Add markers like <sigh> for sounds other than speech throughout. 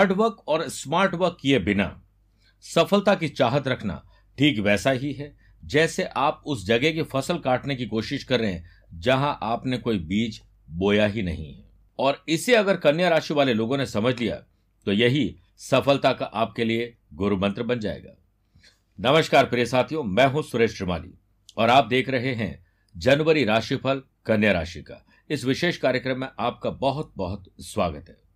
Hard work और smart work किए बिना सफलता की चाहत रखना ठीक वैसा ही है। जैसे आप उस जगह की फ़सल काटने की कोशिश कर रहे हैं जहाँ आपने कोई बीज बोया ही नहीं है। और इसे अगर कन्या राशि वाले लोगों ने समझ लिया तो यही सफलता का आपके लिए गुरु मंत्र बन जाएगा। नमस्कार प्रिय साथियों, मैं हूँ सुरेश श्रीमाली और आप देख रहे हैं जनवरी राशिफल कन्या राशि का। इस विशेष कार्यक्रम में आपका बहुत बहुत स्वागत है।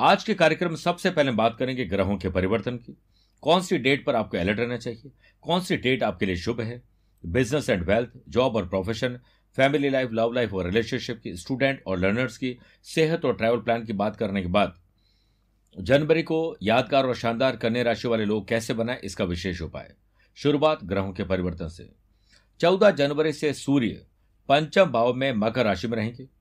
आज के कार्यक्रम में सबसे पहले बात करेंगे ग्रहों के परिवर्तन की। कौन सी डेट पर आपको अलर्ट रहना चाहिए? कौन सी डेट आपके लिए शुभ है? बिज़नेस एंड वेल्थ जॉब और profession family life love life और रिलेशनशिप की स्टूडेंट और लर्नर्स की, सेहत और ट्रैवल प्लान की बात करने के बाद। जनवरी को यादगार और शानदार कन्या राशि वाले लोग कैसे बनाए, इसका विशेष उपाय। शुरुआत ग्रहों के परिवर्तन से। चौदह जनवरी से सूर्य पंचम भाव में मकर राशि में रहेंगे।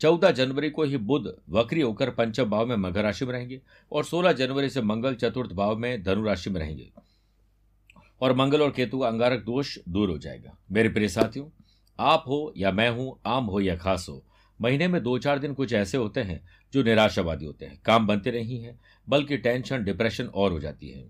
चौदह जनवरी को ही बुध वक्री होकर पंचम भाव में मकर राशि में रहेंगे और सोलह जनवरी से मंगल चतुर्थ भाव में धनु राशि में रहेंगे। और मंगल और केतु का अंगारक दोष दूर हो जाएगा। मेरे प्रिय साथियों, आप हो या मैं हूँ, आम हो या खास हो, महीने में दो चार दिन कुछ ऐसे होते हैं जो निराशावादी होते हैं। काम बनते नहीं है, बल्कि टेंशन, डिप्रेशन और हो जाती है।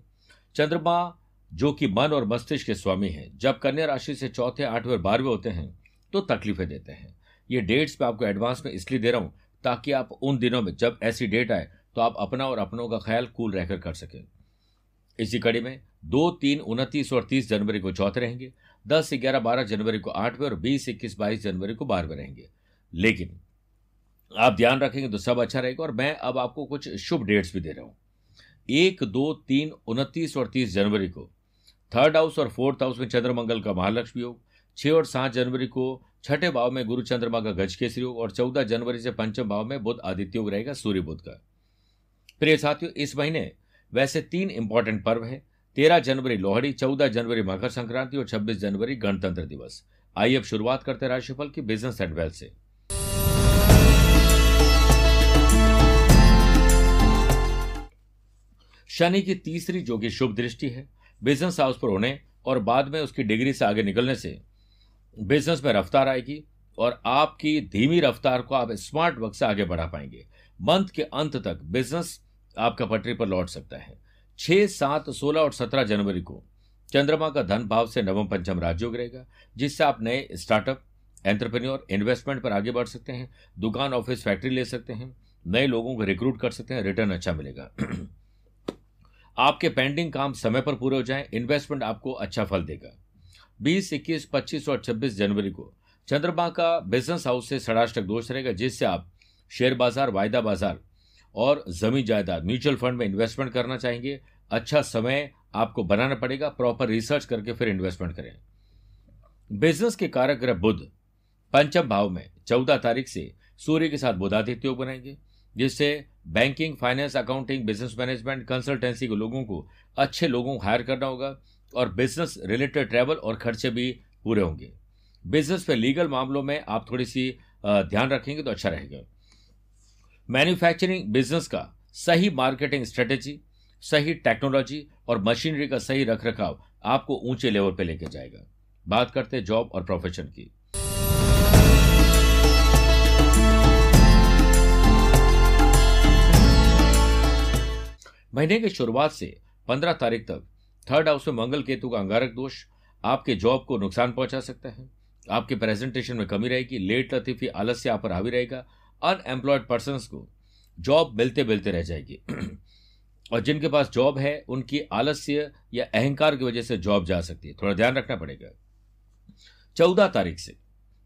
चंद्रमा, जो कि मन और मस्तिष्क के स्वामी है, जब कन्या राशि से चौथे, आठवें, बारहवें होते हैं तो तकलीफें देते हैं। ये डेट्स मैं आपको एडवांस में इसलिए दे रहा हूँ, ताकि आप उन दिनों में जब ऐसी डेट आए तो आप अपना और अपनों का ख्याल कूल रहकर कर सकें। इसी कड़ी में दो, तीन, उनतीस और तीस जनवरी को चौथे रहेंगे, दस, ग्यारह, बारह जनवरी को आठवें और बीस, इक्कीस, बाईस जनवरी को बारहवें रहेंगे। लेकिन आप ध्यान रखेंगे तो सब अच्छा रहेगा और मैं अब आपको कुछ शुभ डेट्स भी दे रहा हूँ। एक, दो, तीन, उनतीस और तीस जनवरी को थर्ड हाउस और फोर्थ हाउस में चंद्रमंगल का महालक्ष्मी योग छह और सात जनवरी को छठे भाव में गुरु चंद्रमा का गज केसरी योग और चौदह जनवरी से पंचम भाव में बुद्ध आदित्य योग रहेगा, सूर्य बुद्ध का। प्रिय साथियों, इस महीने वैसे तीन इंपॉर्टेंट पर्व है। तेरह जनवरी लोहड़ी, चौदह जनवरी मकर संक्रांति और छब्बीस जनवरी गणतंत्र दिवस। आइए अब शुरुआत करते हैं राशिफल की बिज़नेस एंड वेल्थ से। शनि की तीसरी जो कि शुभ दृष्टि है। बिज़नेस हाउस पर होने और बाद में उसकी डिग्री से आगे निकलने से बिज़नेस में रफ्तार आएगी और आपकी धीमी रफ्तार को आप स्मार्ट वर्क से आगे बढ़ा पाएँगे। मंथ के अंत तक बिज़नेस आपका पटरी पर लौट सकता है। छह, सात, सोलह और सत्रह जनवरी को चंद्रमा का धन भाव से नवम पंचम राजयोग रहेगा जिससे आप नए स्टार्टअप, एंटरप्रेन्योर, इन्वेस्टमेंट पर आगे बढ़ सकते हैं, दुकान, ऑफ़िस, फैक्ट्री ले सकते हैं, नए लोगों को रिक्रूट कर सकते हैं, रिटर्न अच्छा मिलेगा। <clears throat> आपके पेंडिंग काम समय पर पूरे हो जाएँ, इन्वेस्टमेंट आपको अच्छा फल देगा। 20, 21, 25 और 26 जनवरी को चंद्रमा का बिज़नेस हाउस से षडाष्टक दोष रहेगा जिससे आप शेयर बाज़ार वायदा बाज़ार और ज़मीन जायदाद म्यूचुअल फंड में इन्वेस्टमेंट करना चाहेंगे। अच्छा समय आपको बनाना पड़ेगा प्रॉपर रिसर्च करके फिर इन्वेस्टमेंट करें। बिज़नेस के कारक ग्रह बुध पंचम भाव में चौदह तारीख से सूर्य के साथ बुधादित्य योग बनाएँगे जिससे banking finance accounting business management consultancy के लोगों को अच्छे लोगों को हायर करना होगा। और बिज़नेस रिलेटेड ट्रैवल और खर्चे भी पूरे होंगे। बिज़नेस पे लीगल मामलों में आप थोड़ी सी ध्यान रखेंगे तो अच्छा रहेगा। मैन्युफैक्चरिंग बिज़नेस का सही मार्केटिंग स्ट्रेटेजी सही टेक्नोलॉजी और मशीनरी का सही रख रखाव आपको ऊँचे लेवल पे लेके जाएगा। बात करते हैं जॉब और प्रोफेशन की। महीने की शुरुआत से पंद्रह तारीख तक थर्ड हाउस में मंगल केतु का अंगारक दोष आपके जॉब को नुकसान पहुँचा सकता है। आपके प्रेजेंटेशन में कमी रहेगी लेट लतीफी आलस्य आप पर हावी रहेगा। अनएम्प्लॉयड पर्सन को जॉब मिलते मिलते रह जाएगी। <clears throat> और जिनके पास जॉब है, उनकी आलस्य या अहंकार की वजह से जॉब जा सकती है। थोड़ा ध्यान रखना पड़ेगा। चौदह तारीख से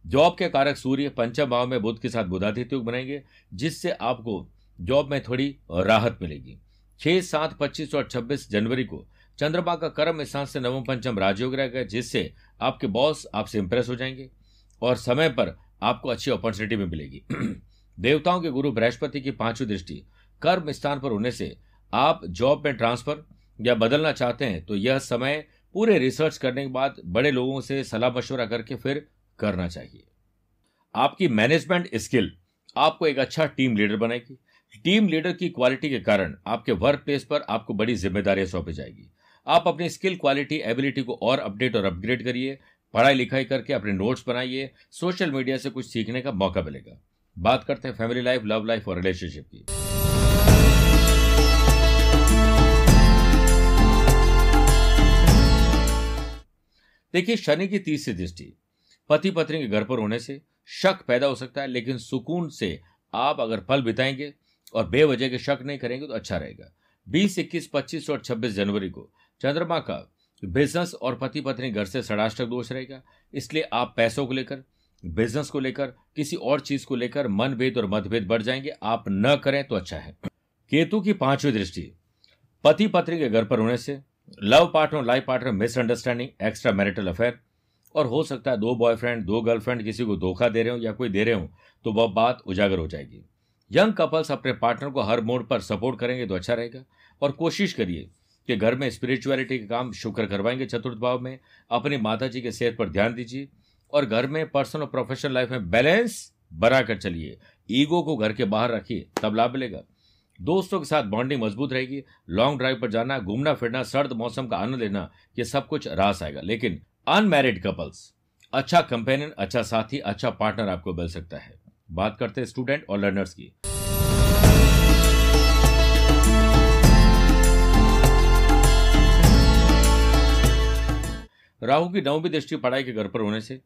जॉब के कारक सूर्य पंचम भाव में बुद्ध के साथ बुधादित्य बनाएँगे, जिससे आपको जॉब में थोड़ी राहत मिलेगी। छह सात पच्चीस और छब्बीस जनवरी को चंद्रमा का कर्म स्थान से नवम पंचम राजयोग रहेगा जिससे आपके बॉस आपसे इंप्रेस हो जाएँगे और समय पर आपको अच्छी अपॉर्चुनिटी भी मिलेगी। <clears throat> देवताओं के गुरु बृहस्पति की पांचवी दृष्टि, कर्म स्थान पर होने से आप जॉब में ट्रांसफ़र या बदलना चाहते हैं तो यह समय पूरे रिसर्च करने के बाद बड़े लोगों से सलाह मशवरा करके फिर करना चाहिए। आपकी मैनेजमेंट स्किल आपको एक अच्छा टीम लीडर बनाएगी। टीम लीडर की क्वालिटी के कारण आपके वर्क प्लेस पर आपको बड़ी जिम्मेदारियाँ सौंपी जाएगी। आप अपनी स्किल क्वालिटी एबिलिटी को और अपडेट और अपग्रेड करिए पढ़ाई लिखाई करके अपने नोट्स बनाइए सोशल मीडिया से कुछ सीखने का मौका मिलेगा। बात करते हैं फैमिली लाइफ लव लाइफ और रिलेशनशिप की। देखिए शनि की तीसरी दृष्टि पति पत्नी के घर पर होने से शक पैदा हो सकता है लेकिन सुकून से आप अगर पल बिताएँगे और बेवजह के शक नहीं करेंगे तो अच्छा रहेगा। 20, 21, 25 और 26 जनवरी को चंद्रमा का बिज़नेस और पति पत्नी घर से षडाष्टक दोष रहेगा। इसलिए आप पैसों को लेकर बिज़नेस को लेकर, किसी और चीज़ को लेकर मनभेद और मतभेद बढ़ जाएँगे। आप न करें तो अच्छा है। केतु की पांचवी दृष्टि पति पत्नी के घर पर होने से love partner life partner misunderstanding extra marital affair और हो सकता है दो बॉयफ्रेंड दो गर्लफ्रेंड किसी को धोखा दे रहे हो या कोई दे रहे हो तो वह बात उजागर हो जाएगी। यंग कपल्स अपने पार्टनर को हर मोड पर सपोर्ट करेंगे तो अच्छा रहेगा और कोशिश करिए कि घर में स्पिरिचुअलिटी के काम शुक्र करवाएँगे चतुर्थ भाव में। अपनी माता जी के सेहत पर ध्यान दीजिए और घर में पर्सनल और प्रोफेशनल लाइफ में बैलेंस बना कर चलिए। ईगो को घर के बाहर रखिए, तब लाभ मिलेगा। दोस्तों के साथ बॉन्डिंग मज़बूत रहेगी। लॉन्ग ड्राइव पर जाना, घूमना, फिरना, सर्द मौसम का आनंद लेना, ये सब कुछ रास आएगा। लेकिन अनमैरिड कपल्स अच्छा कंपेनियन अच्छा साथी अच्छा पार्टनर आपको मिल सकता है। बात करते हैं स्टूडेंट और लर्नर्स की। राहु की नौवीं दृष्टि पढ़ाई के घर पर होने से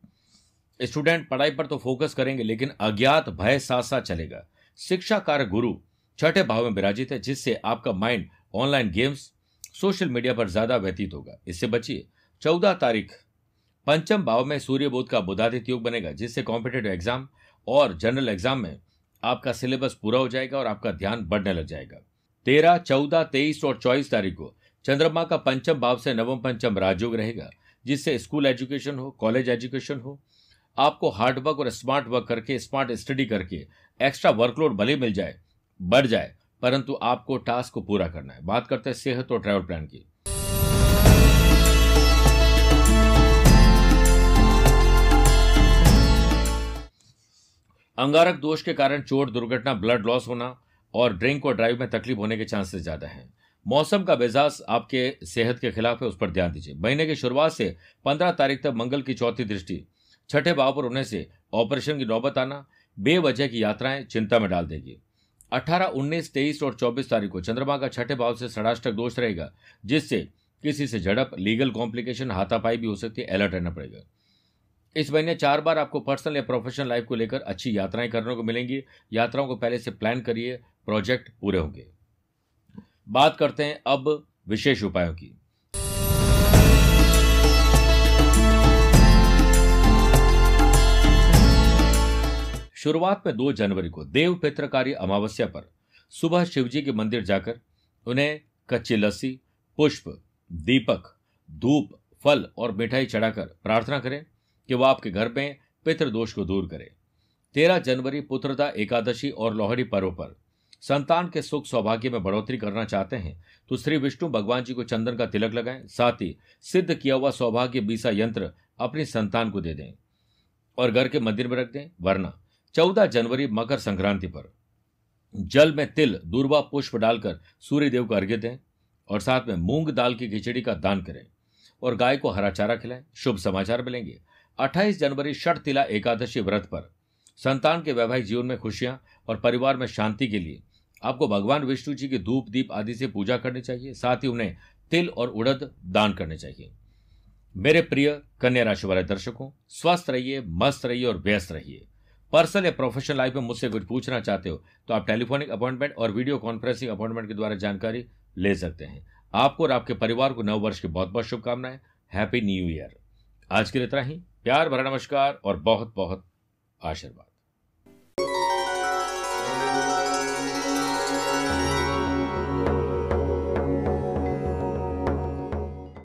स्टूडेंट पढ़ाई पर तो फोकस करेंगे, लेकिन अज्ञात भय साथ साथ चलेगा। शिक्षा कारक गुरु छठे भाव में विराजित है, जिससे आपका mind online games, social media पर ज़्यादा व्यतीत होगा। इससे बचिए, चौदह तारीख, पंचम भाव में सूर्य बोध का बुधादित्य योग बनेगा, जिससे कॉम्पिटेटिव एग्ज़ाम और जनरल एग्ज़ाम में आपका सिलेबस पूरा हो जाएगा और आपका ध्यान बढ़ने लग जाएगा। तेरह, चौदह, तेईस और चौबीस तारीख को चंद्रमा का पंचम भाव से नवम पंचम राजयोग रहेगा। जिससे स्कूल एजुकेशन हो, कॉलेज एजुकेशन हो, आपको हार्ड वर्क और स्मार्ट वर्क करके, स्मार्ट स्टडी करके एक्स्ट्रा वर्कलोड भले मिल जाए, बढ़ जाए, परंतु आपको टास्क को पूरा करना है। बात करते हैं सेहत और ट्रैवल प्लान की। अंगारक दोष के कारण चोट, दुर्घटना, ब्लड लॉस होना और ड्रिंक और ड्राइव में तकलीफ़ होने के चांसेस ज़्यादा हैं। मौसम का मिजाज आपके सेहत के खिलाफ है, उस पर ध्यान दीजिए। महीने की शुरुआत से पंद्रह तारीख तक मंगल की चौथी दृष्टि, छठे भाव पर होने से ऑपरेशन की नौबत आना, बेवजह की यात्राएँ चिंता में डाल देगी। अठारह, उन्नीस, तेईस और चौबीस तारीख को चंद्रमा का छठे भाव से षडाष्टक दोष रहेगा, जिससे किसी से झड़प, लीगल कॉम्प्लिकेशन, हाथापाई भी हो सकती है, अलर्ट रहना पड़ेगा। इस महीने चार बार आपको पर्सनल या प्रोफेशनल लाइफ को लेकर अच्छी यात्राएँ करने को मिलेंगी। यात्राओं को पहले से प्लान करिए, प्रोजेक्ट पूरे होंगे। बात करते हैं अब विशेष उपायों की। शुरुआत में दो जनवरी को देव पित्रकारी अमावस्या पर सुबह शिवजी के मंदिर जाकर उन्हें कच्ची लस्सी, पुष्प, दीपक, धूप, फल और मिठाई चढ़ाकर प्रार्थना करें कि वह आपके घर में पितृदोष को दूर करें। तेरह जनवरी पुत्रता एकादशी और लोहड़ी पर्व पर संतान के सुख सौभाग्य में बढ़ोतरी करना चाहते हैं तो श्री विष्णु भगवान जी को चंदन का तिलक लगाएँ, साथ ही सिद्ध किया हुआ सौभाग्य बीसा यंत्र अपनी संतान को दे दें और घर के मंदिर में रख दें। वरना चौदह जनवरी मकर संक्रांति पर जल में तिल दूरबा पुष्प डालकर सूर्य देव को अर्घ्य दें और साथ में मूंग दाल की खिचड़ी का दान करें और गाय को हरा चारा खिलाएँ। शुभ समाचार मिलेंगे। 28 जनवरी षठ तिला एकादशी व्रत पर संतान के वैवाहिक जीवन में खुशियाँ और परिवार में शांति के लिए आपको भगवान विष्णु जी की धूप, दीप आदि से पूजा करनी चाहिए, साथ ही उन्हें तिल और उड़द दान करने चाहिए। मेरे प्रिय कन्या राशि वाले दर्शकों, स्वस्थ रहिए, मस्त रहिए और व्यस्त रहिए। पर्सनल या प्रोफेशनल लाइफ में मुझसे कुछ पूछना चाहते हो तो आप टेलीफोनिक अपॉइंटमेंट और वीडियो कॉन्फ्रेंसिंग अपॉइंटमेंट के द्वारा जानकारी ले सकते हैं। आपको और आपके परिवार को नव वर्ष की बहुत बहुत शुभकामनाएँ। हैप्पी न्यू ईयर आज के लिए इतना ही। प्यार भरा नमस्कार और बहुत बहुत आशीर्वाद।